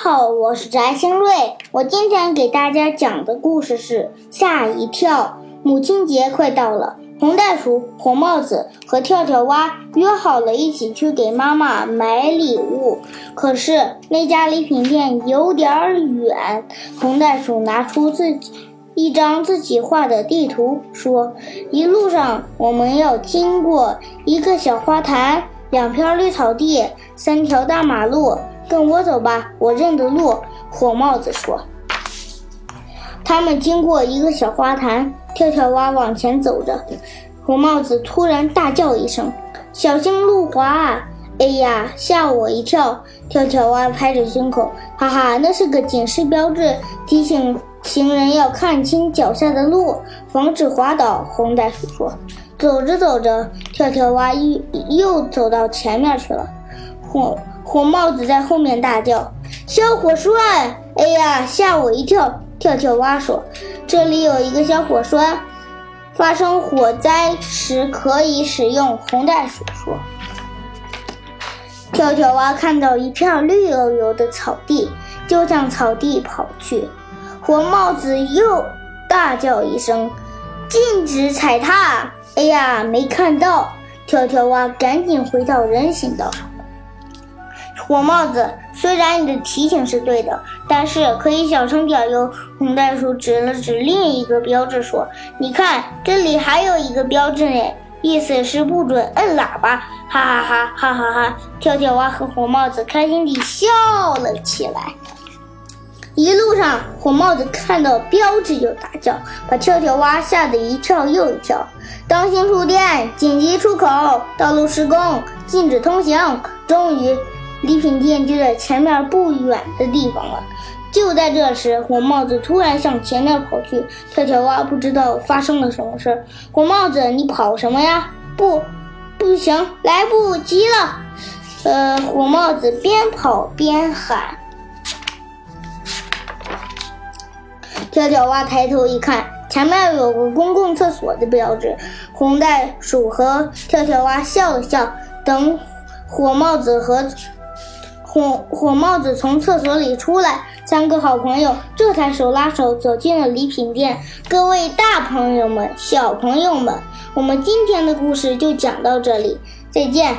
好，我是翟新瑞。我今天给大家讲的故事是吓一跳。母亲节快到了，红袋鼠、红帽子和跳跳蛙约好了一起去给妈妈买礼物。可是那家礼品店有点远。红袋鼠拿出自己一张自己画的地图，说：“一路上我们要经过一个小花坛，两片绿草地，三条大马路。”跟我走吧，我认得路。火帽子说。他们经过一个小花坛，跳跳蛙往前走着。火帽子突然大叫一声：“小心路滑！”哎呀，吓我一跳！跳跳蛙拍着胸口，哈哈，那是个警示标志，提醒行人要看清脚下的路，防止滑倒。红袋鼠说。走着走着，跳跳蛙又又走到前面去了。火。火帽子在后面大叫：“小火栓！”哎呀，吓我一跳！跳跳蛙说：“这里有一个小火栓，发生火灾时可以使用。”红袋鼠说。跳跳蛙看到一片绿油油的草地，就向草地跑去。火帽子又大叫一声：“禁止踩踏！”哎呀，没看到！跳跳蛙赶紧回到人行道上。火帽子，虽然你的提醒是对的，但是可以小声点哟。红袋鼠指了指另一个标志，说：“你看，这里还有一个标志呢，意思是不准摁喇叭。”哈哈哈，哈哈哈！跳跳蛙和火帽子开心地笑了起来。一路上，火帽子看到标志就大叫，把跳跳蛙吓得一跳又一跳。当心触电！紧急出口！道路施工！禁止通行！终于。礼品店就在前面不远的地方了。就在这时，火帽子突然向前面跑去。跳跳蛙不知道发生了什么事。火帽子，你跑什么呀？不，不行，来不及了。呃，火帽子边跑边喊。跳跳蛙抬头一看，前面有个公共厕所的标志。红袋鼠和跳跳蛙笑了笑，等火帽子和。火火帽子从厕所里出来，三个好朋友这才手拉手走进了礼品店。各位大朋友们、小朋友们，我们今天的故事就讲到这里，再见。